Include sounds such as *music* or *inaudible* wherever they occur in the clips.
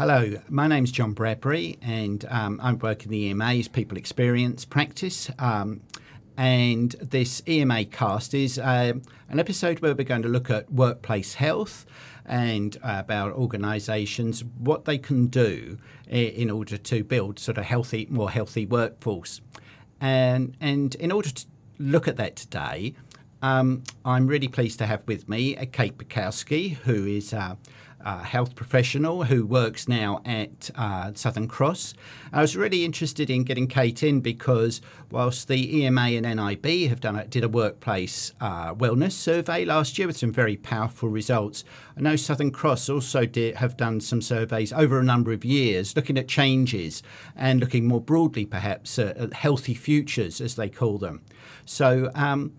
Hello, my name's John Bradbury, and um, I work in the EMA's People Experience practice. Um, and this EMA cast is uh, an episode where we're going to look at workplace health and uh, about organisations, what they can do in order to build sort of healthy, more healthy workforce. And, and in order to look at that today, um, I'm really pleased to have with me Kate Bukowski, who is uh, uh, health professional who works now at uh, Southern Cross. I was really interested in getting Kate in because whilst the EMA and NIB have done a, did a workplace uh, wellness survey last year with some very powerful results, I know Southern Cross also did, have done some surveys over a number of years looking at changes and looking more broadly perhaps at, healthy futures as they call them. So um,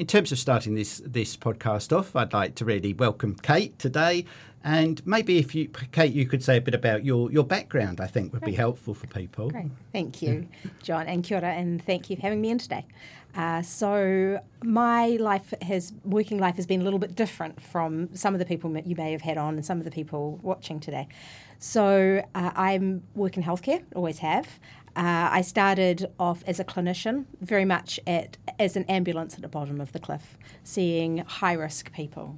in terms of starting this this podcast off, I'd like to really welcome Kate today and maybe if you, Kate, you could say a bit about your, your background, I think would be helpful for people. Great. Thank you, John, and kia ora, and thank you for having me in today. Uh, so my life has, working life has been a little bit different from some of the people that you may have had on and some of the people watching today. So uh, I'm working healthcare, always have. Uh, I started off as a clinician, very much at as an ambulance at the bottom of the cliff, seeing high risk people.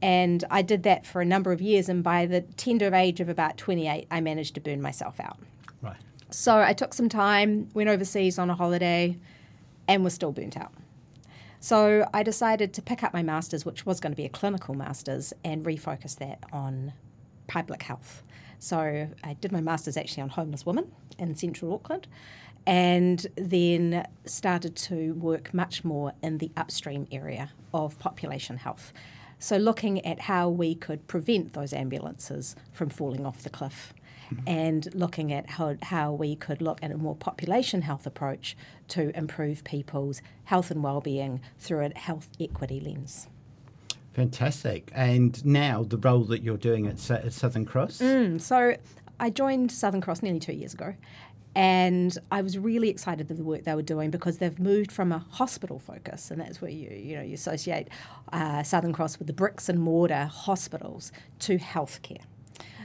And I did that for a number of years. And by the tender age of about 28, I managed to burn myself out. Right. So I took some time, went overseas on a holiday, and was still burnt out. So I decided to pick up my master's, which was going to be a clinical master's, and refocus that on public health. So I did my master's actually on homeless women in central Auckland and then started to work much more in the upstream area of population health. So, looking at how we could prevent those ambulances from falling off the cliff. Mm-hmm. And looking at how, how we could look at a more population health approach to improve people's health and well-being through a health equity lens. Fantastic. And now the role that you're doing at, at Southern Cross? Mm, so I joined Southern Cross nearly two years ago. And I was really excited with the work they were doing because they've moved from a hospital focus, and that's where you you know you associate uh, Southern Cross with the bricks and mortar hospitals to healthcare.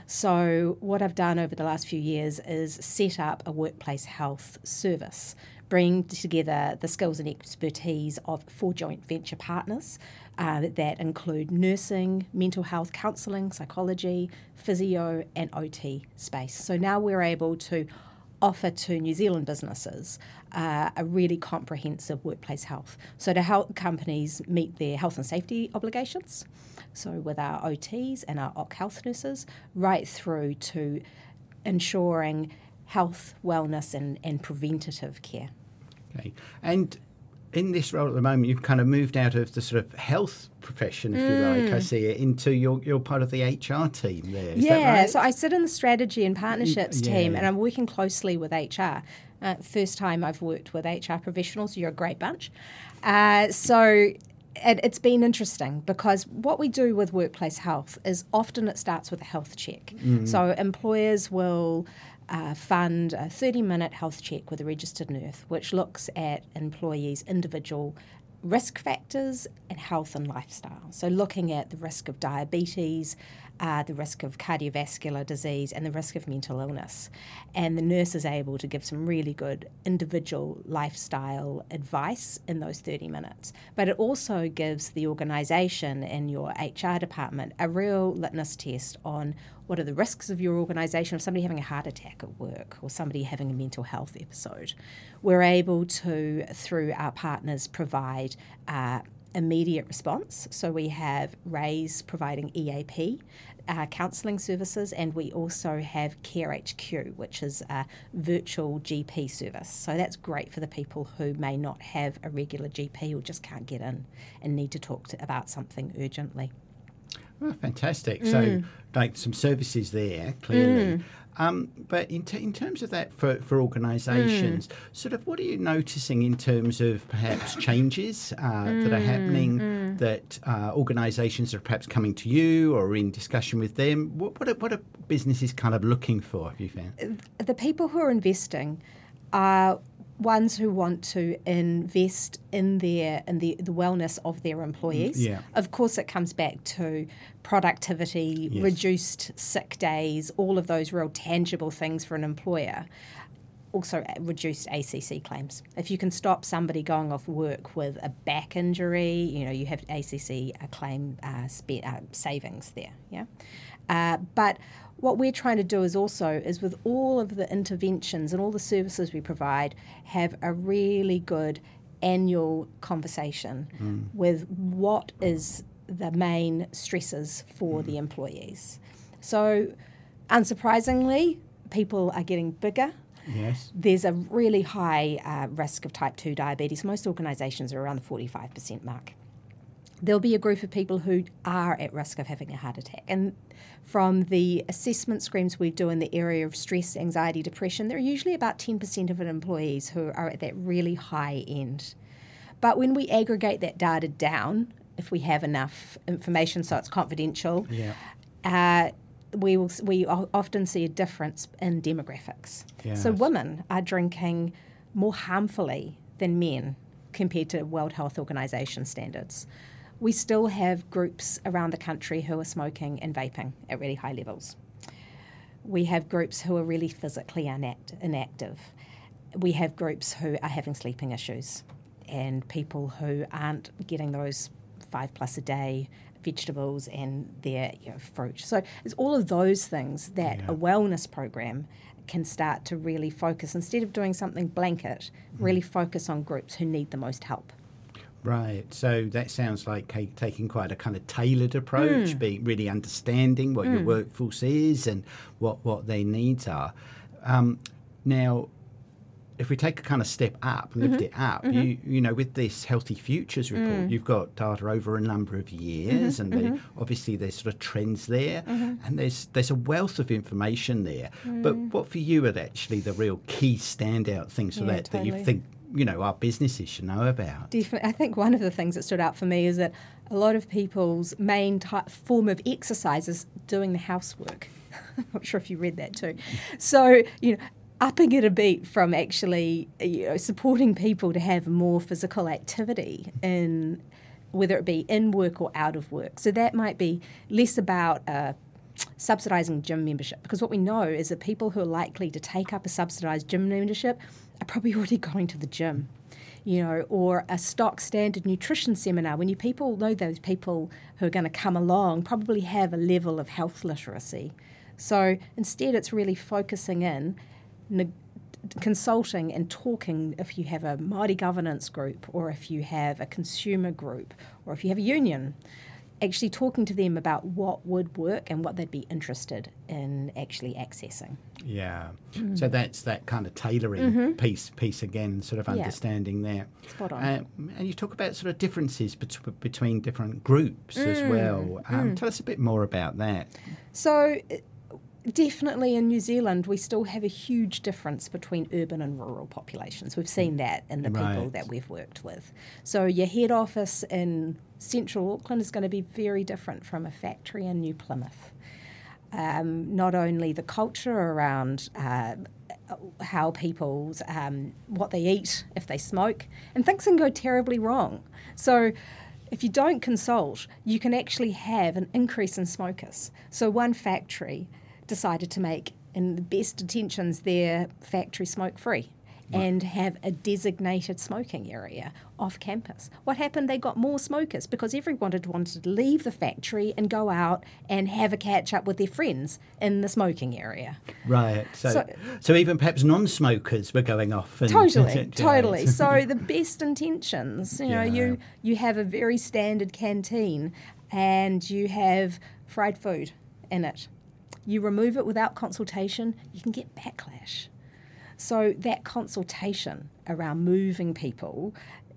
So what I've done over the last few years is set up a workplace health service, bring together the skills and expertise of four joint venture partners uh, that include nursing, mental health counselling, psychology, physio, and OT space. So now we're able to offer to New Zealand businesses uh, a really comprehensive workplace health. So to help companies meet their health and safety obligations, so with our OTs and our OC health nurses, right through to ensuring health, wellness, and, and preventative care. Okay. And in this role at the moment, you've kind of moved out of the sort of health profession, if mm. you like, I mm. see it, into your, you're part of the HR team there. Is yeah, right? so I sit in the strategy and partnerships yeah. team and I'm working closely with HR. Uh, first time I've worked with HR professionals, you're a great bunch. Uh, so it, has been interesting because what we do with workplace health is often it starts with a health check. Mm. So employers will uh, fund a 30 minute health check with a registered nurse, which looks at employees' individual risk factors and health and lifestyle. So, looking at the risk of diabetes, uh, the risk of cardiovascular disease, and the risk of mental illness. And the nurse is able to give some really good individual lifestyle advice in those 30 minutes. But it also gives the organisation and your HR department a real litmus test on what are the risks of your organisation of somebody having a heart attack at work or somebody having a mental health episode. We're able to, through our partners, provide uh, immediate response. So we have RAISE providing EAP uh, counselling services, and we also have Care HQ, which is a virtual GP service. So that's great for the people who may not have a regular GP or just can't get in and need to talk to, about something urgently. Oh, fantastic. Mm. So, like some services there, clearly. Mm. Um, but in, t- in terms of that for, for organisations, mm. sort of what are you noticing in terms of perhaps changes uh, mm. that are happening mm. that uh, organisations are perhaps coming to you or in discussion with them? What, what, are, what are businesses kind of looking for, have you found? The people who are investing are ones who want to invest in their in the, the wellness of their employees. Mm, Yeah. Of course, it comes back to productivity, Yes. reduced sick days, all of those real tangible things for an employer. Also, uh, reduced ACC claims. If you can stop somebody going off work with a back injury, you know you have ACC uh, claim uh, spe- uh, savings there. Yeah, uh, but what we're trying to do is also is with all of the interventions and all the services we provide, have a really good annual conversation with what is the main stresses for the employees. So, unsurprisingly, people are getting bigger. Yes. There's a really high uh, risk of type 2 diabetes. Most organisations are around the 45% mark. There'll be a group of people who are at risk of having a heart attack. And from the assessment screens we do in the area of stress, anxiety, depression, there are usually about 10% of employees who are at that really high end. But when we aggregate that data down, if we have enough information so it's confidential, Yeah. uh, we will we often see a difference in demographics. So women are drinking more harmfully than men compared to World Health Organization standards. We still have groups around the country who are smoking and vaping at really high levels. We have groups who are really physically inact- inactive. We have groups who are having sleeping issues and people who aren't getting those five plus a day vegetables and their you know, fruit. So it's all of those things that Yeah. a wellness program can start to really focus instead of doing something blanket, really hmm. focus on groups who need the most help. Right. So that sounds like taking quite a kind of tailored approach, hmm. being really understanding what your hmm. workforce is and what, what their needs are. Um, now, if we take a kind of step up lift mm-hmm. it up, mm-hmm. you you know, with this Healthy Futures report, hmm. you've got data over a number of years, mm-hmm. and the, obviously there's sort of trends there, and there's there's a wealth of information there. But what for you are actually the real key standout things for Yeah, that that you think you know our businesses should know about? Definitely. I think one of the things that stood out for me is that a lot of people's main type, form of exercise is doing the housework. *laughs* I'm not sure if you read that too. So, you know, upping it a beat from actually you know, supporting people to have more physical activity in whether it be in work or out of work. So that might be less about subsidising gym membership because what we know is that people who are likely to take up a subsidised gym membership are probably already going to the gym you know, or a stock standard nutrition seminar when you people know those people who are going to come along probably have a level of health literacy. So instead, it's really focusing in, ne- consulting and talking if you have a Māori governance group or if you have a consumer group or if you have a union, actually talking to them about what would work and what they'd be interested in actually accessing. Yeah. So that's that kind of tailoring piece piece again, sort of Mm-hmm. Yeah. understanding there. Spot on. Um, and you talk about sort of differences bet- between different groups as Mm, well. Um, Tell us a bit more about that. So, uh, definitely in New Zealand, we still have a huge difference between urban and rural populations. We've seen that in the people that we've worked with. So, your head office in central Auckland is going to be very different from a factory in New Plymouth. Um, not only the culture around uh, how people's um, what they eat if they smoke, and things can go terribly wrong. So, if you don't consult, you can actually have an increase in smokers. So, one factory decided to make, in the best intentions, their factory smoke free and have a designated smoking area off campus. What happened? They got more smokers because everyone had wanted to leave the factory and go out and have a catch up with their friends in the smoking area. Right. So, so, So- even perhaps non-smokers were going off. And, Totally, *laughs* totally. So the best intentions, you know, Yeah. you you have a very standard canteen and you have fried food in it. You remove it without consultation, you can get backlash. So that consultation around moving people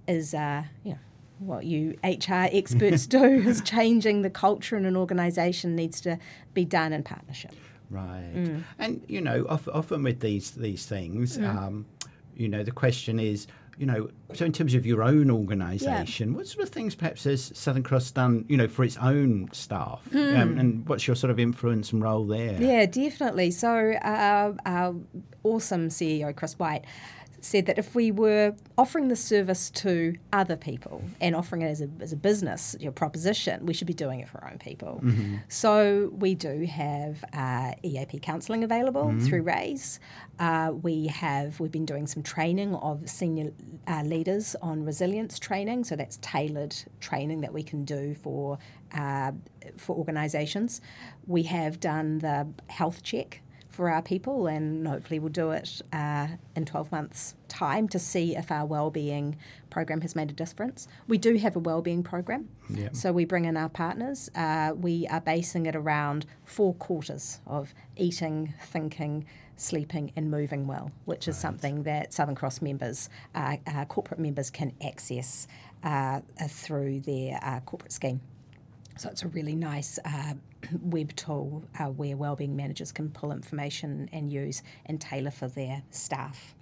is, uh, you know, what you HR experts *laughs* do is changing the culture in an organisation needs to be done in partnership. Right. Mm. And you know, often with these these things, um, you know, the question is, you know, so in terms of your own organisation, what sort of things perhaps has Southern Cross done, you know, for its own staff, um, and what's your sort of influence and role there? Hmm. Yeah, definitely. So, uh, our awesome CEO, Chris White, said that if we were offering the service to other people and offering it as a, as a business your proposition, we should be doing it for our own people. Mm-hmm. So we do have uh, EAP counselling available mm-hmm. through RAISE. Uh, we have we've been doing some training of senior uh, leaders on resilience training. So that's tailored training that we can do for uh, for organisations. We have done the health check for our people, and hopefully we'll do it uh, in 12 months' time to see if our wellbeing program has made a difference. We do have a wellbeing program, yeah. so we bring in our partners. Uh, we are basing it around four quarters of eating, thinking, sleeping, and moving well, which is something that Southern Cross members, uh, uh corporate members, can access uh, through their uh, corporate scheme. So it's a really nice uh, *clears throat* web tool uh, where wellbeing managers can pull information and use and tailor for their staff.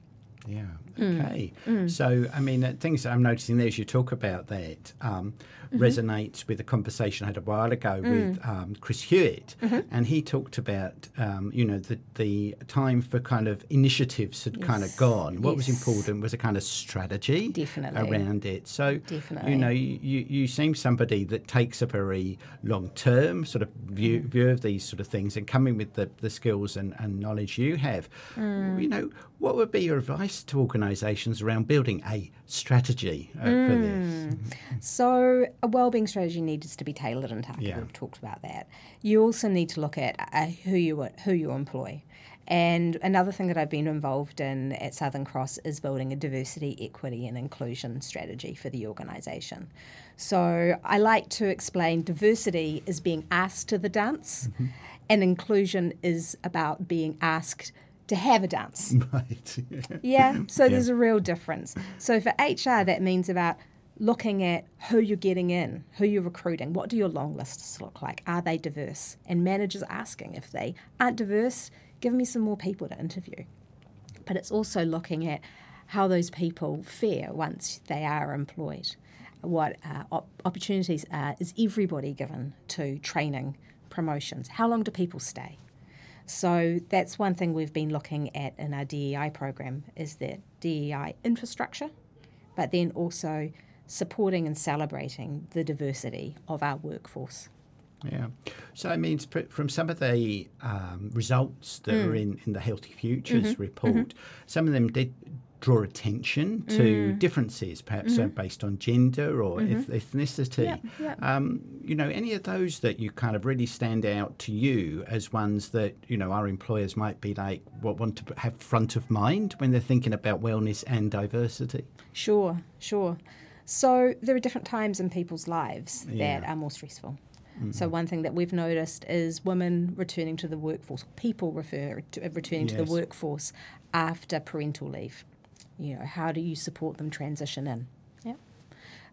Yeah. Mm. Okay. Mm. So, I mean, uh, things I'm noticing there as you talk about that um, mm-hmm. resonates with a conversation I had a while ago mm. with um, Chris Hewitt, mm-hmm. and he talked about, um, you know, the the time for kind of initiatives had yes. kind of gone. What yes. was important was a kind of strategy Definitely. around it. So, Definitely. you know, you, you seem somebody that takes a very long term sort of view mm. view of these sort of things and coming with the, the skills and, and knowledge you have. Mm. You know, what would be your advice to organisations around building a strategy uh, mm. for this? So, a wellbeing strategy needs to be tailored and targeted. Yeah. We've talked about that. You also need to look at uh, who you who you employ. And another thing that I've been involved in at Southern Cross is building a diversity, equity, and inclusion strategy for the organisation. So I like to explain diversity is being asked to the dance, mm-hmm. and inclusion is about being asked to have a dance. *laughs* Right. yeah. So yeah. there's a real difference. So for HR, that means about looking at who you're getting in, who you're recruiting, what do your long lists look like? Are they diverse? And managers asking if they aren't diverse, give me some more people to interview. But it's also looking at how those people fare once they are employed. What uh, op- opportunities are, is everybody given to training, promotions? How long do people stay? So that's one thing we've been looking at in our DEI program is that DEI infrastructure, but then also supporting and celebrating the diversity of our workforce. Yeah. So I mean, from some of the um, results that mm. are in, in the Healthy Futures mm-hmm. report, mm-hmm. some of them did draw attention to mm. differences, perhaps uh, mm-hmm. based on gender or mm-hmm. ethnicity. Yeah, yeah. Um, you know, any of those that you kind of really stand out to you as ones that you know our employers might be like what want to have front of mind when they're thinking about wellness and diversity. Sure, sure. So there are different times in people's lives yeah. that are more stressful. Mm-hmm. So one thing that we've noticed is women returning to the workforce, people refer to, returning yes. to the workforce after parental leave. You know, how do you support them transition in? Yeah.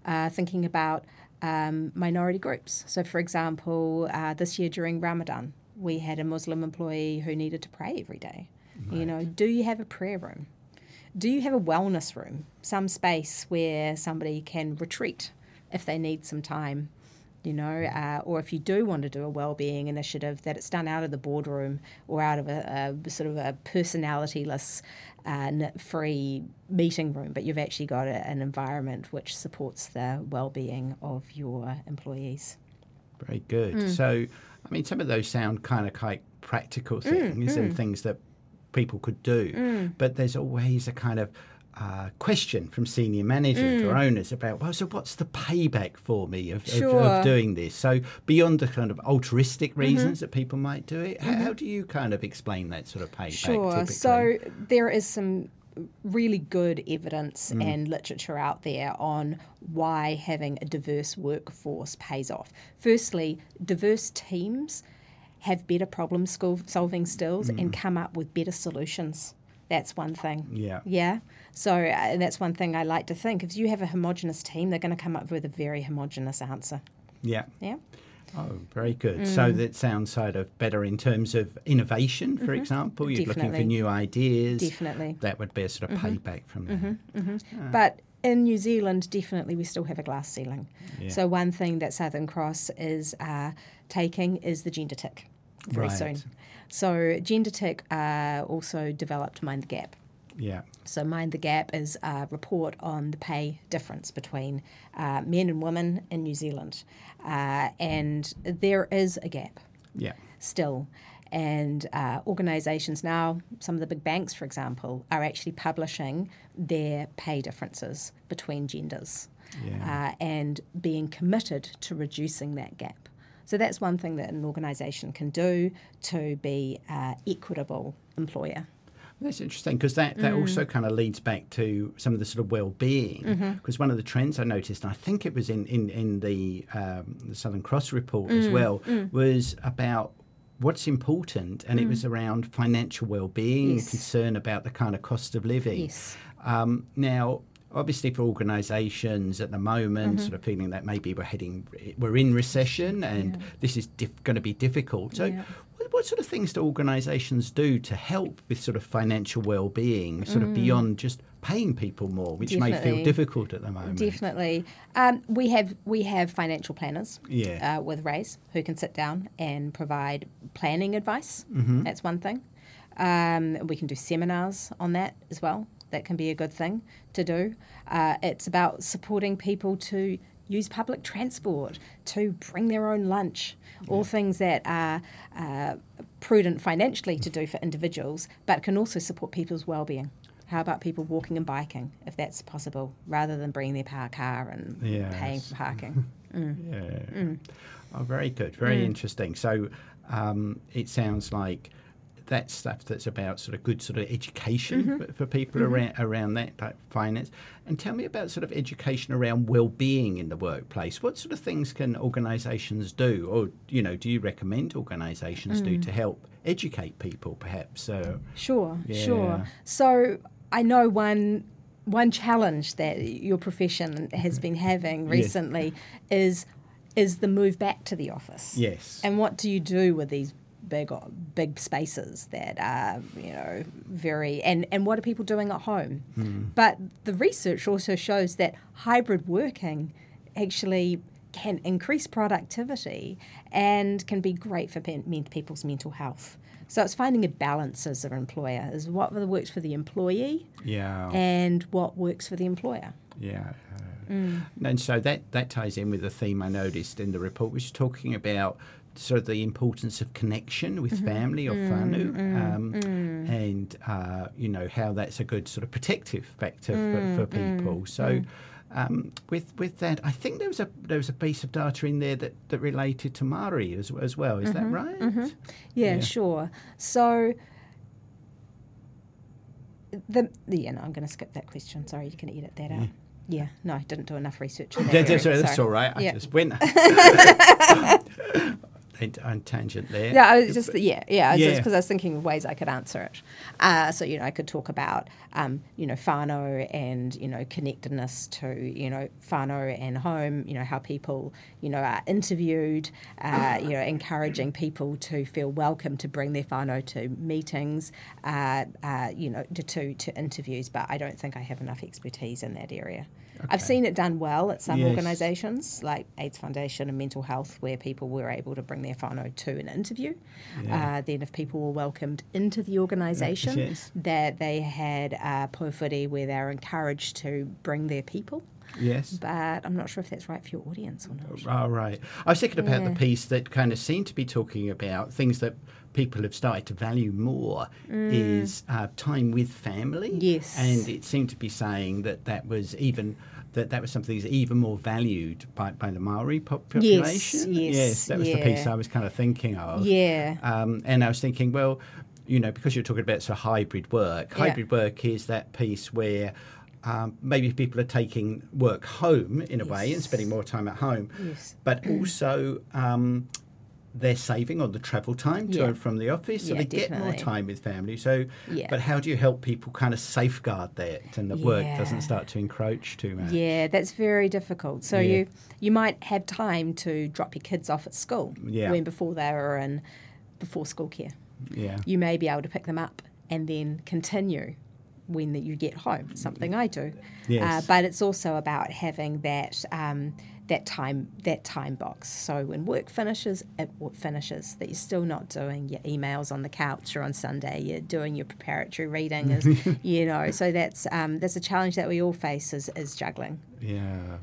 Uh, thinking about um, minority groups. So, for example, uh, this year during Ramadan, we had a Muslim employee who needed to pray every day. Right. You know, do you have a prayer room? Do you have a wellness room, some space where somebody can retreat if they need some time? you know, uh, or if you do want to do a well-being initiative, that it's done out of the boardroom or out of a, a sort of a personality-less, uh, free meeting room, but you've actually got a, an environment which supports the well-being of your employees. Very good. Mm. So, I mean, some of those sound kind of quite practical mm, things mm, and things that people could do, mm. but there's always a kind of uh, question from senior managers mm. or owners about, well, so what's the payback for me of, sure. of, of, doing this? So beyond the kind of altruistic mm-hmm. reasons mm-hmm. that people might do it, mm-hmm. how, how, do you kind of explain that sort of payback? Sure. Typically? So there is some really good evidence mm. and literature out there on why having a diverse workforce pays off. Firstly, diverse teams have better problem solving skills mm. and come up with better solutions. That's one thing. Yeah. Yeah. So uh, that's one thing I like to think. If you have a homogenous team, they're going to come up with a very homogenous answer. Yeah. Yeah. Oh, very good. Mm. So that sounds sort of better in terms of innovation, for mm-hmm. example. You're Definitely. looking for new ideas. Definitely. That would be a sort of mm-hmm. payback from that. Mm-hmm. mm-hmm. But in New Zealand, definitely we still have a glass ceiling. Yeah. So one thing that Southern Cross is uh, taking is the gender tick very right. soon. So Gender Tick uh, also developed Mind the Gap. Yeah. So, Mind the Gap is a report on the pay difference between uh, men and women in New Zealand. Uh, and there is a gap Yeah. still. And uh, organisations now, some of the big banks, for example, are actually publishing their pay differences between genders Yeah. uh, and being committed to reducing that gap. So that's one thing that an organisation can do to be an equitable employer. That's interesting because that, that Mm. also kind of leads back to some of the sort of well-being. Mm-hmm. Because one of the trends I noticed, and I think it was in in in the um, the Southern Cross report as Mm, well, was about what's important, and it was around financial well-being, Mm. Yes. concern about the kind of cost of living. Yes. Um, now, obviously, for organisations at the moment, Mm-hmm. sort of feeling that maybe we're heading, we're in recession, and this is diff- going to be difficult. So, Yeah. what, what sort of things do organisations do to help with sort of financial well-being, sort of beyond just paying people more, which may Mm. Feel difficult at the moment? Definitely, um, we have we have financial planners. Yeah. Uh, with Raise who can sit down and provide planning advice. Mm-hmm. That's one thing. Um, we can do seminars on that as well. That can be a good thing to do. Uh, it's about supporting people to use public transport, to bring their own lunch, all things that are uh, prudent financially to do for individuals, but can also support people's well-being. How about people walking and biking, if that's possible, rather than bringing their par- car and paying for parking? *laughs* Yeah. Oh, very good. Very Mm. interesting. So um, it sounds like that's stuff that's about sort of good sort of education Mm-hmm. for, for people around around that type of finance. And tell me about sort of education around well-being in the workplace. What sort of things can organisations do, or you know, do you recommend organisations do Mm. to help educate people, perhaps? Uh, Sure, Yeah. sure. So I know one one challenge that your profession has been having Yes. recently is is the move back to the office. yes. And what do you do with these big big spaces that are you know very and and what are people doing at home? But the research also shows that hybrid working actually can increase productivity and can be great for pe- people's mental health. So it's finding a balance as an employer is what works for the employee yeah. and what works for the employer. Yeah. Mm. And so that, that ties in with the theme I noticed in the report, which is talking about sort of the importance of connection with Mm-hmm. family or Mm, whānau, um, and uh, you know how that's a good sort of protective factor for, for Mm, people. So. Um, with with that, I think there was a there was a piece of data in there that, that related to Maori as, as well. Is that right? Yeah, Yeah. sure. So the yeah, no, I'm going to skip that question. Sorry, you can edit that out. Yeah, no, I didn't do enough research. In *laughs* that That- that's, that's all right. I Yeah. just Went *laughs* *laughs* on tangent there. Yeah, I was just yeah, yeah, Yeah. because I was thinking of ways I could answer it. Uh, so you know, I could talk about um, you know whānau and you know connectedness to you know whānau and home. You know how people you know are interviewed. Uh, you know, encouraging people to feel welcome to bring their whānau to meetings. Uh, uh, you know, to, to to interviews. But I don't think I have enough expertise in that area. I've seen it done well at some Yes. organisations like AIDS Foundation and Mental Health, where people were able to bring their whānau to an interview. Yeah. Uh, then, if people were welcomed into the organisation, yes. that they had uh, where they were encouraged to bring their people. Yes. But I'm not sure if that's right for your audience or not. Oh, right. I was thinking about Yeah. the piece that kind of seemed to be talking about things that people have started to value more is uh, time with family. Mm. Yes. And it seemed to be saying that that was even. That, that was something that's even more valued by, by the Maori population. yes, yes, that was the piece. I was kind of thinking of. Yeah. Um, and I was thinking, well, you know, because you're talking about sort of hybrid work, Yeah. hybrid work is that piece where um, maybe people are taking work home in a way and spending more time at home, Yes. but also um, they're saving on the travel time to Yeah. and from the office, so Yeah, they get more time with family. So, Yeah. but how do you help people kind of safeguard that and the work doesn't start to encroach too much? Yeah, that's very difficult. So you you might have time to drop your kids off at school Yeah. when before they were in before school care. Yeah. you may be able to pick them up and then continue when that you get home. Something I do. Yes. Uh, but it's also about having that um, that time that time box. So when work finishes, it finishes. That you're still not doing your emails on the couch or on Sunday. You're doing your preparatory reading, as, *laughs* you know. So that's um, that's a challenge that we all face is, is juggling. Yeah.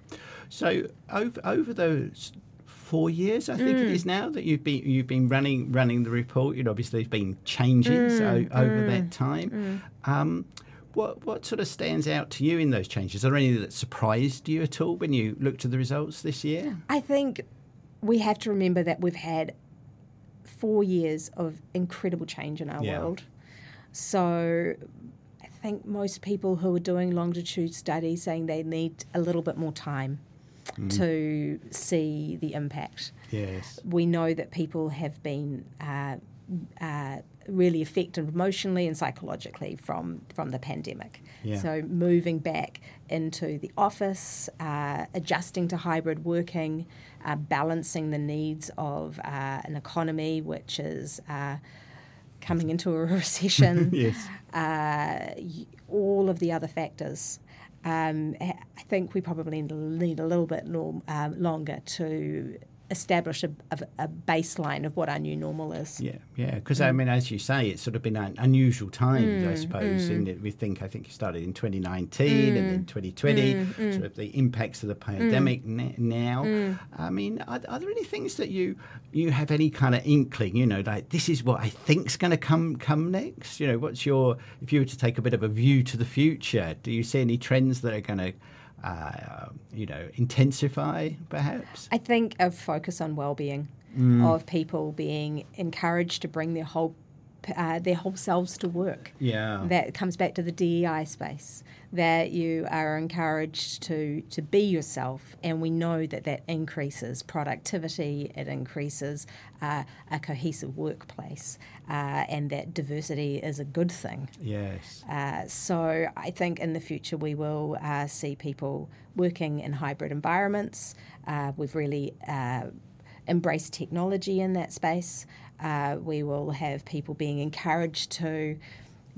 So over over those four years, I think mm. it is now that you've been you've been running running the report. You know, obviously, there's been changes mm. o- over mm. that time. Mm. Um, what what sort of stands out to you in those changes? Are there any that surprised you at all when you looked at the results this year? I think we have to remember that we've had four years of incredible change in our yeah. world. So I think most people who are doing longitude studies saying they need a little bit more time mm. to see the impact. Yes. We know that people have been uh, uh, really affected emotionally and psychologically from from the pandemic. Yeah. So moving back into the office, uh, adjusting to hybrid working, uh, balancing the needs of uh, an economy which is uh, coming into a *laughs* recession. *laughs* yes. Uh, all of the other factors. Um, I think we probably need a little bit more, um, longer to establish a, a, a, baseline of what our new normal is. Yeah, yeah. Because mm. I mean, as you say, it's sort of been an unusual times, mm, I suppose. Mm. In we think, I think it started in 2019 and then 2020. Mm, mm. Sort of the impacts of the pandemic mm. now. I mean, are, are, there any things that you you have any kind of inkling? You know, like this is what I think's going to come come next. You know, what's your if you were to take a bit of a view to the future? Do you see any trends that are going to uh, you know, intensify perhaps? I think a focus on well-being mm. of people being encouraged to bring their whole uh, their whole selves to work. Yeah, that comes back to the DEI space that you are encouraged to to be yourself, and we know that that increases productivity. It increases uh, a cohesive workplace, uh, and that diversity is a good thing. Yes. Uh, so I think in the future we will uh, see people working in hybrid environments. Uh, we've really uh, embraced technology in that space. we will have people being encouraged to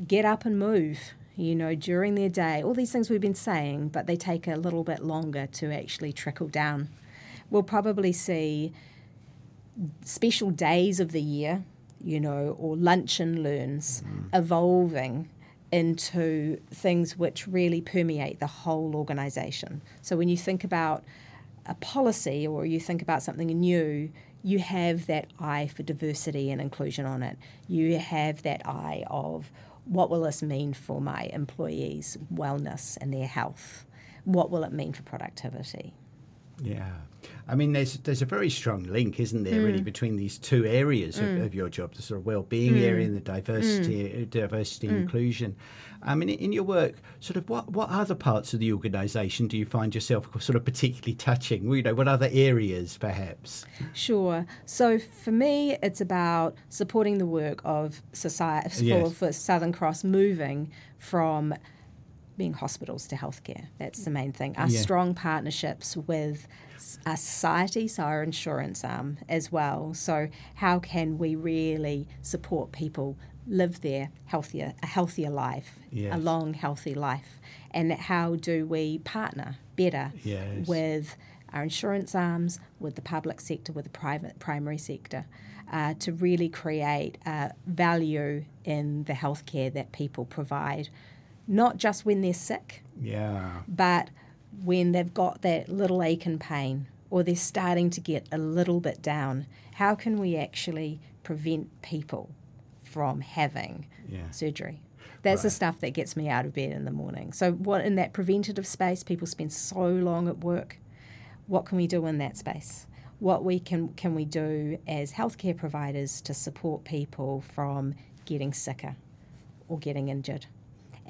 get up and move you know, during their day, all these things we've been saying, but they take a little bit longer to actually trickle down. We'll probably see special days of the year, you know, or lunch and learns mm. evolving into things which really permeate the whole organisation. So when you think about a policy or you think about something new, you have that eye for diversity and inclusion on it. You have that eye of what will this mean for my employees' wellness and their health? What will it mean for productivity? Yeah. I mean, there's there's a very strong link, isn't there, mm. really, between these two areas mm. of, of, your job, the sort of well-being mm. area and the diversity, mm. uh, diversity mm. inclusion. I mean, in your work, sort of what, what other parts of the organisation do you find yourself sort of particularly touching? You know, what other areas, perhaps? Sure. So for me, it's about supporting the work of society yes. for, for Southern Cross moving from being hospitals to healthcare. That's the main thing. Our yeah. strong partnerships with our society, so our insurance arm as well. So how can we really support people live their healthier a healthier life, yes. a long healthy life, and how do we partner better yes. with our insurance arms, with the public sector, with the private primary sector, uh, to really create uh, value in the healthcare that people provide not just when they're sick, yeah, but when they've got that little ache and pain or they're starting to get a little bit down. How can we actually prevent people from having yeah. surgery? That's right. the stuff that gets me out of bed in the morning. So, what in that preventative space, people spend so long at work. What can we do in that space? What we can can we do as healthcare providers to support people from getting sicker or getting injured?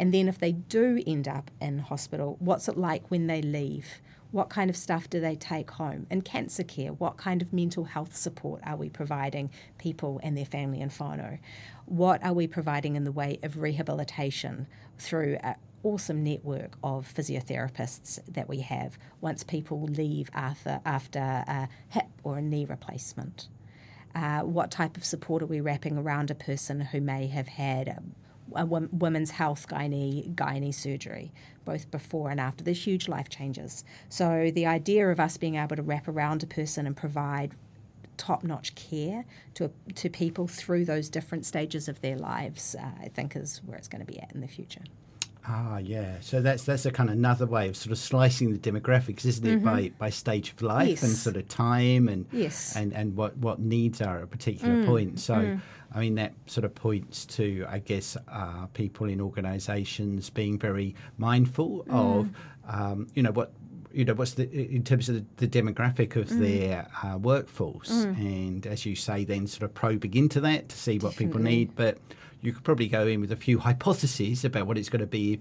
And then if they do end up in hospital, what's it like when they leave? What kind of stuff do they take home? And cancer care, what kind of mental health support are we providing people and their family and whānau? What are we providing in the way of rehabilitation through an awesome network of physiotherapists that we have once people leave after, after a hip or a knee replacement? Uh, what type of support are we wrapping around a person who may have had uh, women's health gynae, gynae surgery, both before and after. There's huge life changes. So the idea of us being able to wrap around a person and provide top-notch care to to people through those different stages of their lives, uh, I think, is where it's going to be at in the future. Ah, yeah. So that's that's a kind of another way of sort of slicing the demographics, isn't it? Mm-hmm. By by stage of life yes. and sort of time and yes. and and what what needs are at a particular mm. point. So. Mm. I mean, that sort of points to, I guess, uh, people in organisations being very mindful mm. of, um, you know, what you know what's the in terms of the, the demographic of mm. their uh, workforce, mm. and as you say, then sort of probing into that to see what Definitely. people need. But you could probably go in with a few hypotheses about what it's going to be if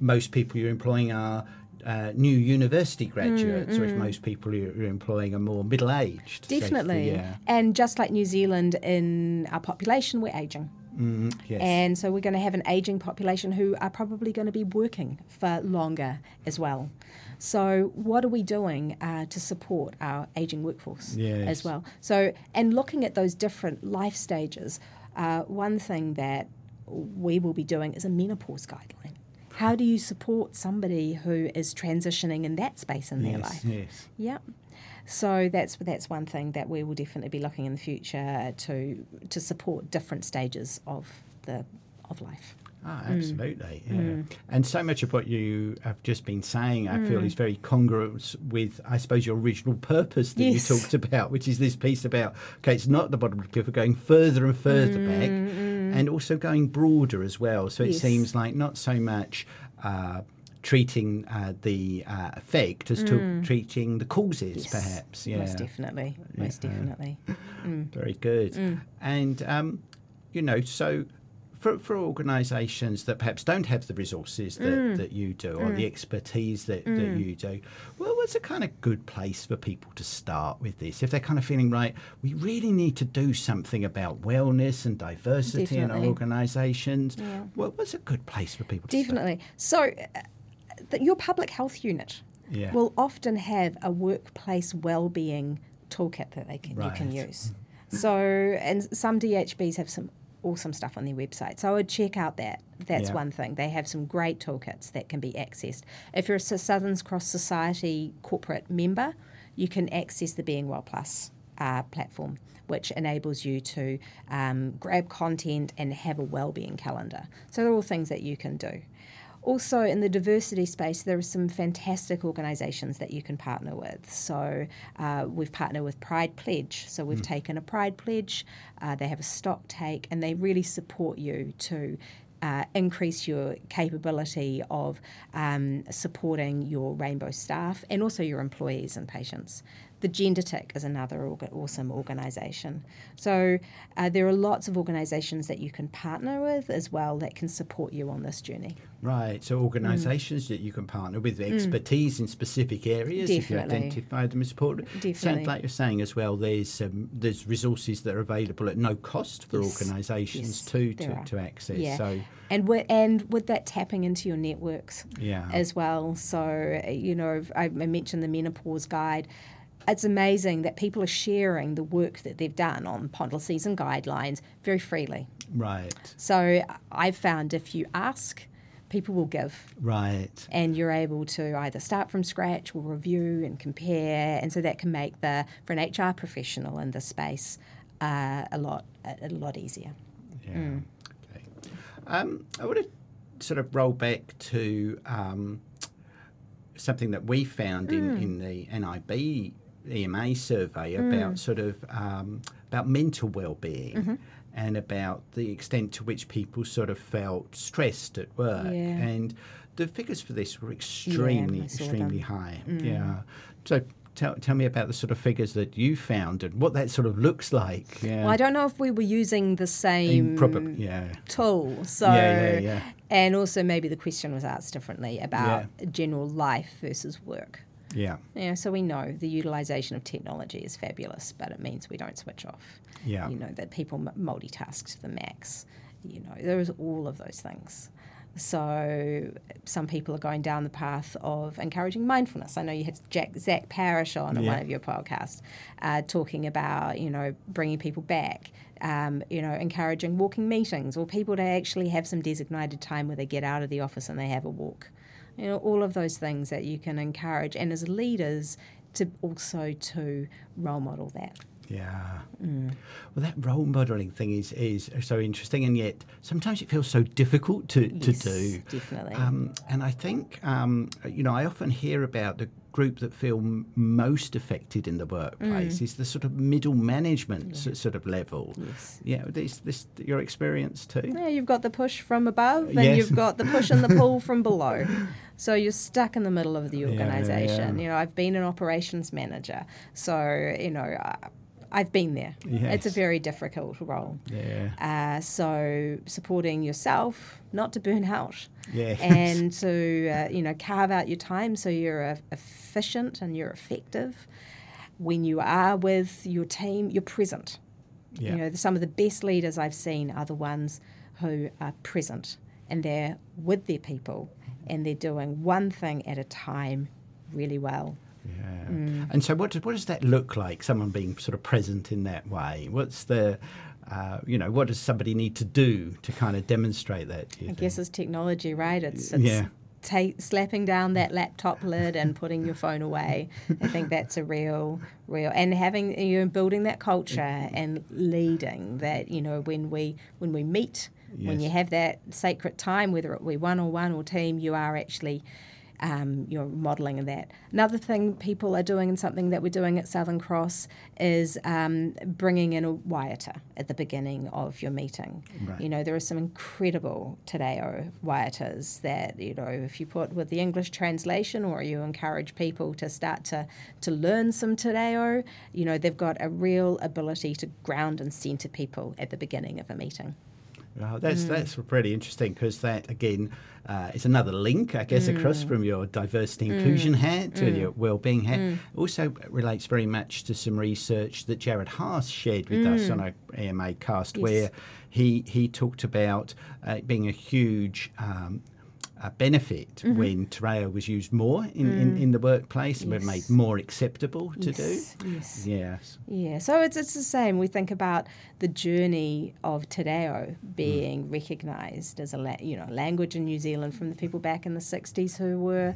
most people you're employing are uh, new university graduates, mm, or if mm. most people you're employing are more middle aged. Definitely. yeah. And just like New Zealand, in our population, we're aging. Mm, yes. And so we're going to have an aging population who are probably going to be working for longer as well. So, what are we doing uh, to support our aging workforce yes. as well? So, and looking at those different life stages, uh, one thing that we will be doing is a menopause guideline. How do you support somebody who is transitioning in that space in yes, their life? Yes. Yep. So that's that's one thing that we will definitely be looking in the future to to support different stages of the of life. Ah, absolutely. Mm. Yeah. Mm. And so much of what you have just been saying, I mm. feel, is very congruent with, I suppose, your original purpose that yes. you talked about, which is this piece about, okay, it's not the bottom of the cliff, going further and further back, mm, mm. and also going broader as well. So it yes. seems like not so much. Uh, treating uh, the uh, effect as to mm. treating the causes, yes. perhaps. Yeah, most definitely, most yeah. definitely. *laughs* Mm. Very good. Mm. And um, you know, so for, for organisations that perhaps don't have the resources that, mm. that you do or mm. the expertise that, mm. that you do, well, what's a kind of good place for people to start with this? If they're kind of feeling, right, we really need to do something about wellness and diversity Definitely. in our organisations, yeah. well, what's a good place for people to start? Definitely. So, uh, the, your public health unit yeah. will often have a workplace well-being toolkit that they can, right. you can use. So, and some DHBs have some awesome stuff on their website. So I would check out that. That's yeah. one thing. They have some great toolkits that can be accessed. If you're a Southern's Cross Society corporate member, you can access the Being Well Plus uh, platform, which enables you to um, grab content and have a well-being calendar. So they're all things that you can do. Also, in the diversity space, there are some fantastic organisations that you can partner with. So, uh, we've partnered with Pride Pledge. So, we've mm. taken a Pride Pledge, uh, they have a stock take, and they really support you to uh, increase your capability of um, supporting your rainbow staff and also your employees and patients. The Gender Tick is another orga- awesome organisation. So uh, there are lots of organisations that you can partner with as well that can support you on this journey. Right. So organisations mm. that you can partner with mm. expertise mm. in specific areas Definitely. if you identify them as important. Definitely. Sounds like you're saying as well. There's um, there's resources that are available at no cost for yes. organisations yes, too to, to access. Yeah. So and with, and with that tapping into your networks yeah. as well. So you know I mentioned the menopause guide it's amazing that people are sharing the work that they've done on policies and guidelines very freely. Right. So I've found if you ask, people will give. Right. And you're able to either start from scratch or review and compare, and so that can make the for an HR professional in this space uh, a lot a, a, lot easier. Yeah. Mm. Okay. Um, I want to sort of roll back to um, something that we found mm. in, in the NIB EMA survey mm. about sort of um, about mental well-being mm-hmm. and about the extent to which people sort of felt stressed at work yeah. and the figures for this were extremely yeah, extremely high mm. yeah so Tell, tell me about the sort of figures that you found and what that sort of looks like. Yeah. Well, I don't know if we were using the same probably, yeah. tool. So, yeah, yeah, yeah. And also, maybe the question was asked differently about general life versus work. Yeah. Yeah. So we know the utilization of technology is fabulous, but it means we don't switch off. Yeah. You know that people multitask to the max. You know there's all of those things. So some people are going down the path of encouraging mindfulness. I know you had Jack, Zach Parrish on yeah. one of your podcasts, uh, talking about you know bringing people back um, you know, encouraging walking meetings or people to actually have some designated time where they get out of the office and they have a walk. You know, all of those things that you can encourage, and as leaders, to also to role model that. Yeah. Mm. Well, that role modelling thing is, is so interesting, and yet sometimes it feels so difficult to, yes, to do. Definitely. Um, and I think, um, you know, I often hear about the group that feel m- most affected in the workplace mm. is the sort of middle management yeah. sort of level. Yes. Yeah, this, this your experience too. Yeah, you've got the push from above, and yes. you've got the push and the pull *laughs* from below. So you're stuck in the middle of the organisation. Yeah, yeah, you know, I've been an operations manager, so you know. I, I've been there. Yes. It's a very difficult role. Yeah. Uh, so supporting yourself, not to burn out. Yes. And to uh, you know carve out your time so you're uh, efficient and you're effective. When you are with your team, you're present. Yeah. You know, some of the best leaders I've seen are the ones who are present and they're with their people and they're doing one thing at a time really well. Yeah. Mm. And so, what, what does that look like? Someone being sort of present in that way. What's the, uh, you know, what does somebody need to do to kind of demonstrate that? I think? guess it's technology, right? It's, it's yeah. slapping down that laptop lid and putting your phone away. I think that's a real, real, and having you know, building that culture and leading that. You know, when we when we meet, yes. when you have that sacred time, whether it be one or one or team, you are actually um, you're modelling that. Another thing people are doing, and something that we're doing at Southern Cross, is um, bringing in a waiata at the beginning of your meeting. Right. You know, there are some incredible Te Reo waiatas that, you know, if you put with the English translation or you encourage people to start to, to learn some Te Reo, you know, they've got a real ability to ground and centre people at the beginning of a meeting. Oh, that's mm. that's pretty interesting because that again uh, is another link, I guess, mm. across from your diversity inclusion mm. hat to your well-being hat. Mm. Also relates very much to some research that Jarrod Haar shared with us on our AMA cast, yes. where he he talked about uh, being a huge um, a benefit mm-hmm. when Te Reo was used more in, mm. in, in, the workplace and yes. made more acceptable to yes. do. Yes. Yes. Yeah. So it's, it's the same. We think about the journey of Te Reo being mm. recognised as a la- you know language in New Zealand from the people back in the 60s who were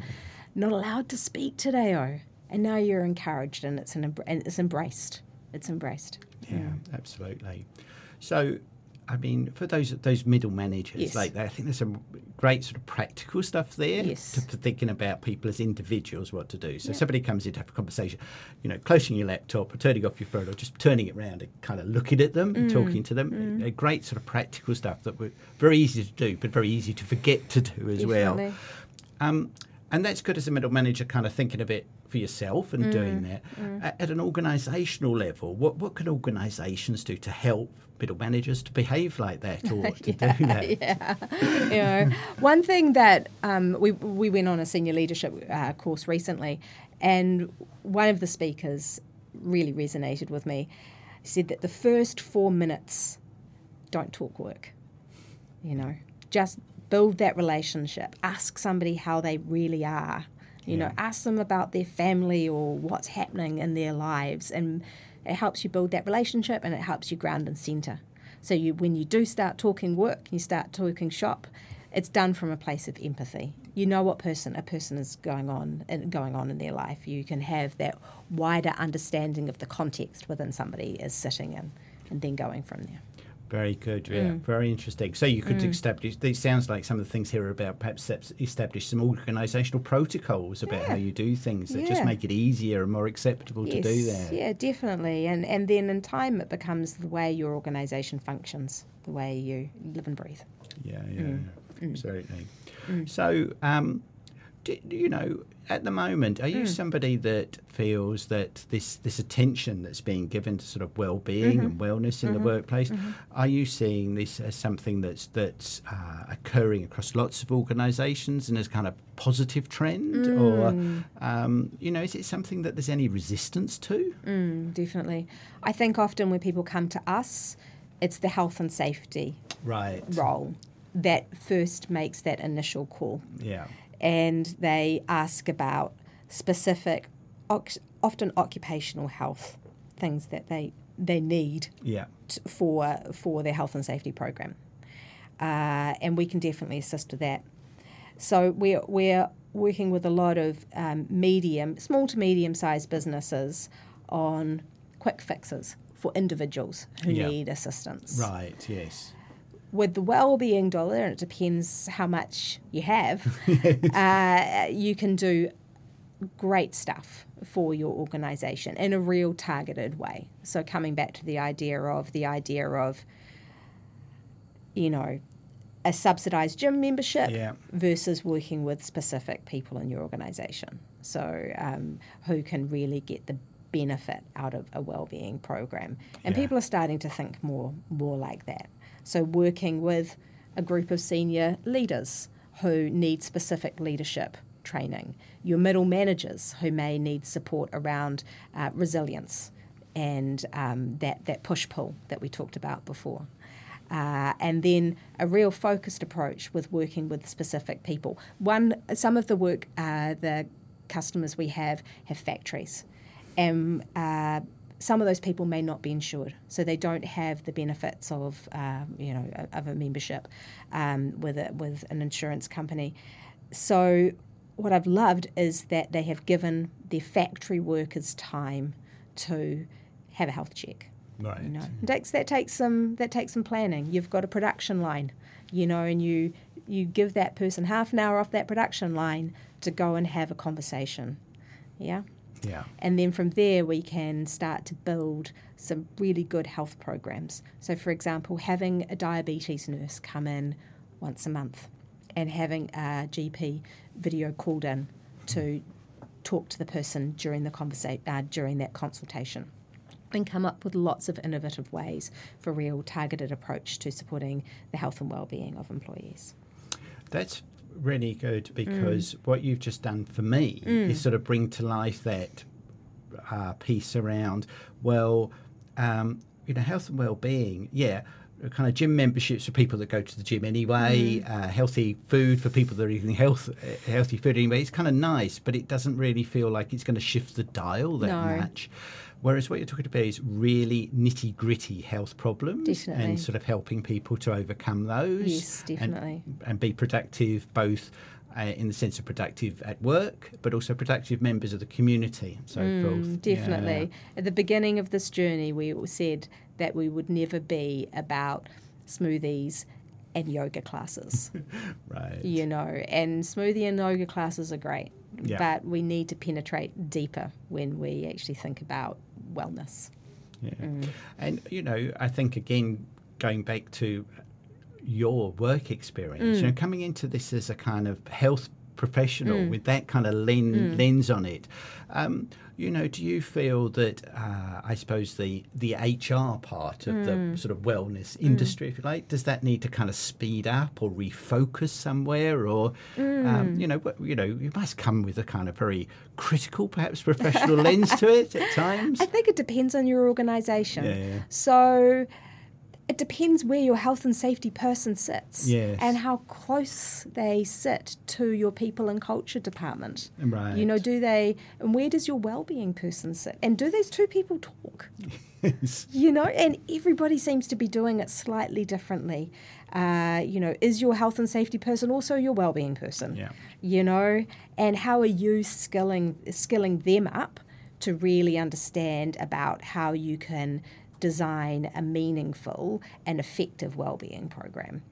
not allowed to speak Te Reo. And now you're encouraged and it's, an, and it's embraced. It's embraced. Yeah, mm. absolutely. So I mean, for those those middle managers yes. like that, I think there's some great sort of practical stuff there yes. to, for thinking about people as individuals, what to do. So somebody comes in to have a conversation, you know, closing your laptop or turning off your phone or just turning it around and kind of looking at them and mm. talking to them. Mm. A, a great sort of practical stuff that were very easy to do, but very easy to forget to do as Definitely. well. Um, and that's good as a middle manager, kind of thinking a bit for yourself and mm. doing that. Mm. At, at an organisational level, what, what can organisations do to help middle managers to behave like that or *laughs* to yeah, do that? *laughs* Yeah. you know, one thing that um, we, we went on a senior leadership uh, course recently, and one of the speakers really resonated with me. He said that the first four minutes don't talk work. You know, just build that relationship. Ask somebody how they really are. You yeah. know, ask them about their family or what's happening in their lives, and it helps you build that relationship and it helps you ground and center. So you, when you do start talking work, you start talking shop, it's done from a place of empathy. You know what person a person is going on and going on in their life. You can have that wider understanding of the context within somebody is sitting in, and then going from there. Very good, yeah, mm. very interesting. So you could mm. establish. It sounds like some of the things here are about perhaps establish some organisational protocols about yeah. how you do things that yeah. just make it easier and more acceptable yes. to do that. Yeah, definitely. And and then in time, it becomes the way your organisation functions, the way you live and breathe. Yeah, yeah, mm. yeah. absolutely. Mm. So. Um, you know, at the moment, are you mm. somebody that feels that this this attention that's being given to sort of well-being mm-hmm. and wellness in mm-hmm. the workplace, mm-hmm. are you seeing this as something that's that's uh, occurring across lots of organisations and as kind of positive trend, mm. or um, you know, is it something that there's any resistance to? Mm, definitely, I think often when people come to us, it's the health and safety right role that first makes that initial call. Yeah and they ask about specific, often occupational health things that they they need Yeah. t- for for their health and safety program, uh, and we can definitely assist with that. So we're we're working with a lot of um, medium, small to medium sized businesses on quick fixes for individuals who Yeah. need assistance. Right. Yes. With the well-being dollar, and it depends how much you have, *laughs* uh, you can do great stuff for your organization in a real targeted way. So coming back to the idea of the idea of, you know, a subsidized gym membership Yeah. versus working with specific people in your organization. So um, who can really get the benefit out of a well-being program, and Yeah. people are starting to think more more like that. So working with a group of senior leaders who need specific leadership training, your middle managers who may need support around uh, resilience and um, that that push pull that we talked about before. Uh, and then a real focused approach with working with specific people. One, some of the work, uh, the customers we have have factories, and uh, some of those people may not be insured, so they don't have the benefits of um, you know of a membership um, with a, with an insurance company. So what I've loved is that they have given their factory workers time to have a health check. Right. You know, takes that takes some that takes some planning. You've got a production line, you know, and you you give that person half an hour off that production line to go and have a conversation. Yeah. Yeah. And then from there, we can start to build some really good health programs. So, for example, having a diabetes nurse come in once a month and having a GP video called in to talk to the person during the conversa- uh, during that consultation and come up with lots of innovative ways for real targeted approach to supporting the health and well-being of employees. That's really good because what you've just done for me is sort of bring to life that uh, piece around, well, um, you know, health and well-being. Yeah, kind of gym memberships for people that go to the gym anyway. Uh, healthy food for people that are eating health, uh, healthy food anyway. It's kind of nice, but it doesn't really feel like it's going to shift the dial that No. much. Whereas what you're talking about is really nitty gritty health problems Definitely. and sort of helping people to overcome those. Yes, and- definitely. and be productive both uh, in the sense of productive at work, but also productive members of the community and so forth. Mm, definitely. At the beginning of this journey, we said that we would never be about smoothies and yoga classes, *laughs* right. you know, and smoothie and yoga classes are great, Yeah. but we need to penetrate deeper when we actually think about wellness. Yeah. Mm. And, you know, I think again, going back to your work experience, Mm. you know, coming into this as a kind of health professional Mm. with that kind of len- lens on it, um, you know, do you feel that, uh, I suppose, the, the HR part of Mm. the sort of wellness industry, if you like, does that need to kind of speed up or refocus somewhere? Or, Mm. um, you know, you know, you must come with a kind of very critical, perhaps professional lens to it at *laughs* times. I think it depends on your organisation. Yeah. So it depends where your health and safety person sits Yes. and how close they sit to your people and culture department. Right. You know, do they, and where does your well-being person sit? And do those two people talk? Yes. You know, and everybody seems to be doing it slightly differently. Uh, you know, is your health and safety person also your well-being person? Yeah. You know, and how are you skilling skilling them up to really understand about how you can design a meaningful and effective well-being program?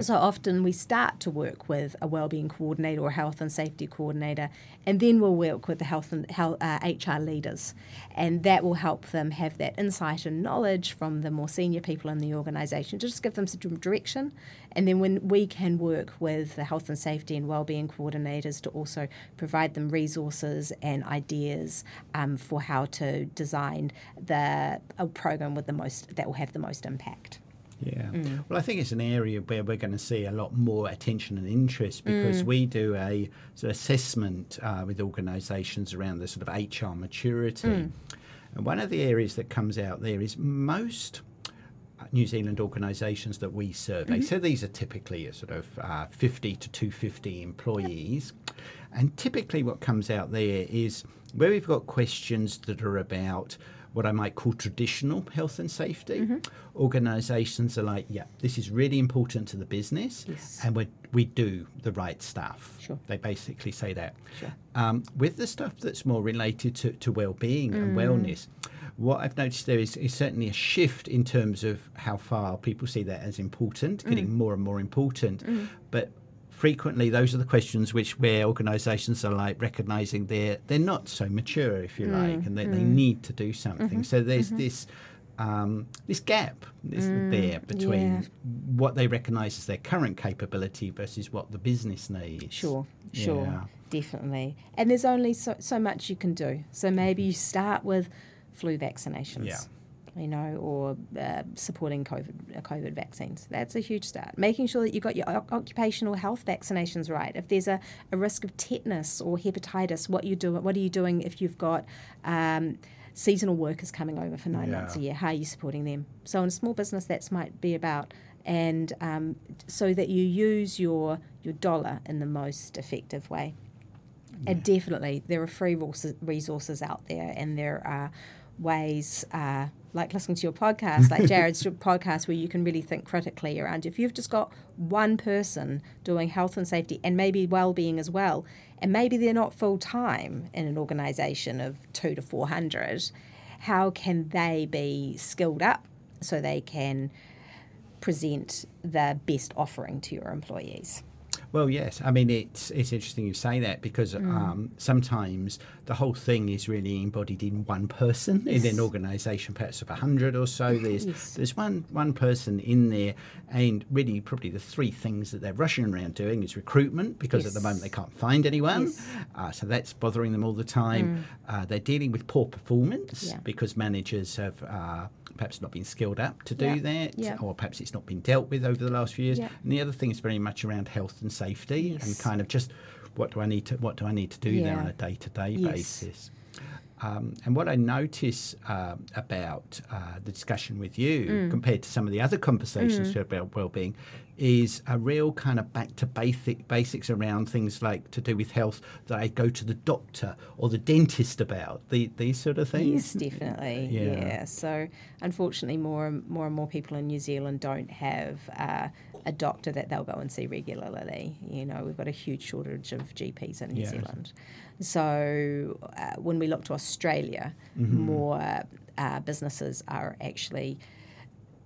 So often we start to work with a wellbeing coordinator or health and safety coordinator, and then we'll work with the health and health, uh, HR leaders, and that will help them have that insight and knowledge from the more senior people in the organisation to just give them some direction, and then when we can work with the health and safety and wellbeing coordinators to also provide them resources and ideas um, for how to design the a program with the most that will have the most impact. Yeah. Mm. Well, I think it's an area where we're going to see a lot more attention and interest because Mm. we do a sort of assessment uh, with organisations around the sort of HR maturity. Mm. And one of the areas that comes out there is most New Zealand organisations that we survey. Mm-hmm. So these are typically a sort of uh, 50 to 250 employees. And typically, what comes out there is where we've got questions that are about what I might call traditional health and safety. Mm-hmm. Organisations are like, yeah, this is really important to the business, Yes. and we we do the right stuff. Sure. They basically say that. Sure. Um, with the stuff that's more related to, to well-being Mm. and wellness, what I've noticed there is, is certainly a shift in terms of how far people see that as important, Mm. getting more and more important. But frequently, those are the questions which where organisations are like recognising they're they're not so mature, if Mm. you like, and that they need to do something. Mm-hmm. So there's this. Um, this gap is there between Mm. yeah. what they recognise as their current capability versus what the business needs. Sure, sure, Yeah. definitely. And there's only so, so much you can do. So maybe you start with flu vaccinations. Yeah. You know, or uh, supporting COVID uh, COVID vaccines. That's a huge start. Making sure that you've got your occupational health vaccinations right. If there's a, a risk of tetanus or hepatitis, what you do? What are you doing if you've got um, seasonal workers coming over for nine months a year? How are you supporting them? So in a small business, that's might be about and um, so that you use your your dollar in the most effective way. And definitely, there are free resources out there, and there are ways, uh, like listening to your podcast, like Jarrod's *laughs* podcast, where you can really think critically around. If you've just got one person doing health and safety, and maybe well-being as well, and maybe they're not full time in an organisation of two to four hundred, how can they be skilled up so they can present the best offering to your employees? Well, yes. I mean, it's it's interesting you say that because Mm. um, sometimes the whole thing is really embodied in one person in an organisation, perhaps of a hundred or so. There's Yes. there's one one person in there, and really probably the three things that they're rushing around doing is recruitment because at the moment they can't find anyone, Yes. Mm. uh, so that's bothering them all the time. Uh, they're dealing with poor performance Yeah. because managers have. Uh, Perhaps not been skilled up to do Yeah. that, Yeah. or perhaps it's not been dealt with over the last few years. Yeah. And the other thing is very much around health and safety and kind of just what do I need to what do I need to do there on a day to day basis. Um, and what I notice um, about uh, the discussion with you Mm. compared to some of the other conversations about well-being is a real kind of back to basic basics around things like to do with health that I go to the doctor or the dentist about the, these sort of things. Yes, definitely. Yeah. Yeah. So, unfortunately, more and more and more people in New Zealand don't have uh, a doctor that they'll go and see regularly. You know, we've got a huge shortage of GPs in New. Zealand. So, uh, when we look to Australia, Mm-hmm. more uh, businesses are actually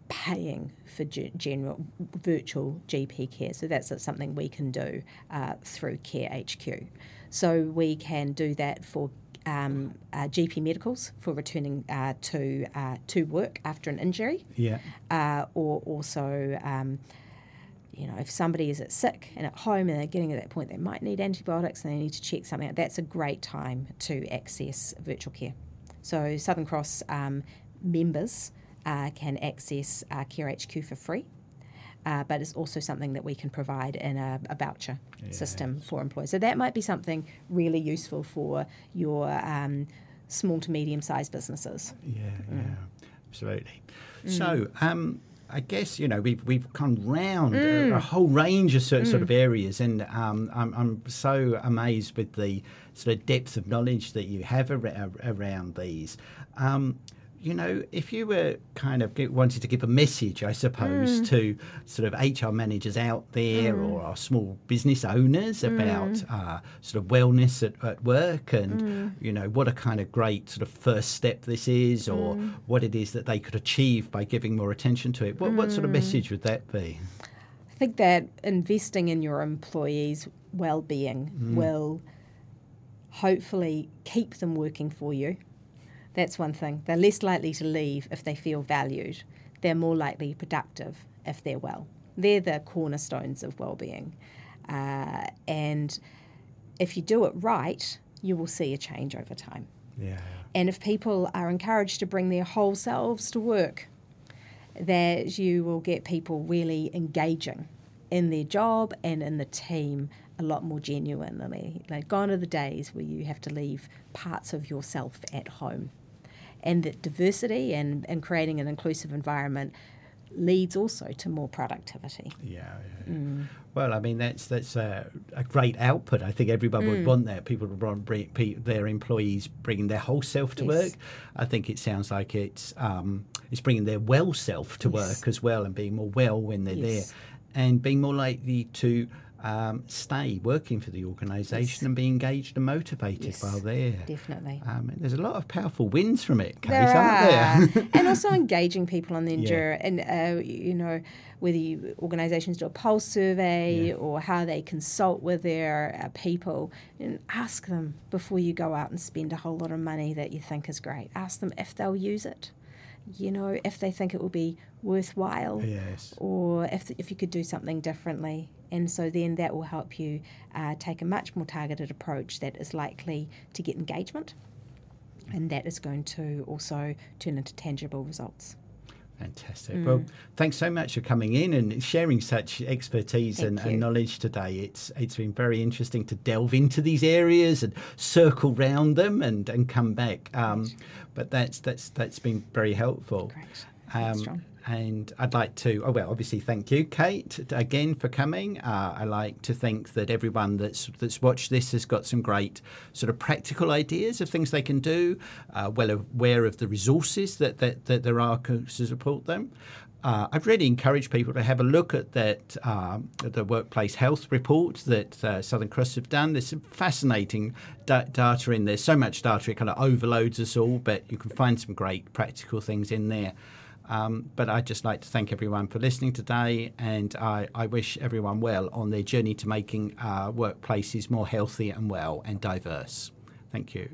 paying for ge- general virtual GP care. So that's something we can do uh, through Care HQ. So we can do that for um, uh, GP medicals for returning uh, to uh, to work after an injury, Yeah. uh, or also. Um, you know, if somebody is at sick and at home and they're getting to that point, they might need antibiotics and they need to check something out. That's a great time to access virtual care. So Southern Cross um, members uh, can access uh, Care HQ for free, uh, but it's also something that we can provide in a, a voucher system for employees. So that might be something really useful for your um, small to medium sized businesses. Yeah, Mm. yeah, absolutely. So, um, I guess you know we've we've gone round a, a whole range of sort, sort of areas, and um, I'm I'm so amazed with the sort of depth of knowledge that you have ar- around these. Um, you know, if you were kind of get, wanted to give a message, I suppose, mm. to sort of HR managers out there mm. or our small business owners mm. about uh, sort of wellness at, at work and, you know, what a kind of great sort of first step this is or what it is that they could achieve by giving more attention to it, what, what sort of message would that be? I think that investing in your employees' well-being will hopefully keep them working for you. That's one thing. They're less likely to leave if they feel valued. They're more likely productive if they're well. They're the cornerstones of well-being. Uh, and if you do it right, you will see a change over time. Yeah. And if people are encouraged to bring their whole selves to work, that you will get people really engaging in their job and in the team a lot more genuinely. Like gone are the days where you have to leave parts of yourself at home. And that diversity and, and creating an inclusive environment leads also to more productivity. Yeah. yeah. Mm. Well, I mean that's that's a, a, great output. I think everyone mm. would want that. People would want bring, their employees bringing their whole self to yes. work. I think it sounds like it's um, it's bringing their well self to yes. work as well, and being more well when they're yes. there, and being more likely to um, stay working for the organisation and be engaged and motivated yes, while there. Definitely. Um, there's a lot of powerful wins from it, Kate, there aren't there? *laughs* and also engaging people on the endure yeah. and, uh, you know, whether you, organisations do a pulse survey yeah. or how they consult with their uh, people and ask them before you go out and spend a whole lot of money that you think is great. Ask them if they'll use it you know, if they think it will be worthwhile, yes. or if if you could do something differently. And so then that will help you uh, take a much more targeted approach that is likely to get engagement, and that is going to also turn into tangible results. Fantastic. Mm. Well, thanks so much for coming in and sharing such expertise and, and, knowledge today. It's it's been very interesting to delve into these areas and circle round them and, and come back. Um, but that's that's that's been very helpful. Great. Um, and I'd like to, oh well, obviously thank you, Kate, again for coming. Uh, I like to think that everyone that's that's watched this has got some great sort of practical ideas of things they can do, uh, well aware of the resources that, that, that there are to support them. Uh, I've really encouraged people to have a look at that um, the workplace health report that uh, Southern Cross have done. There's some fascinating da- data in there. So much data it kind of overloads us all, but you can find some great practical things in there. Um, but I'd just like to thank everyone for listening today, and I, I wish everyone well on their journey to making our workplaces more healthy and well and diverse. Thank you.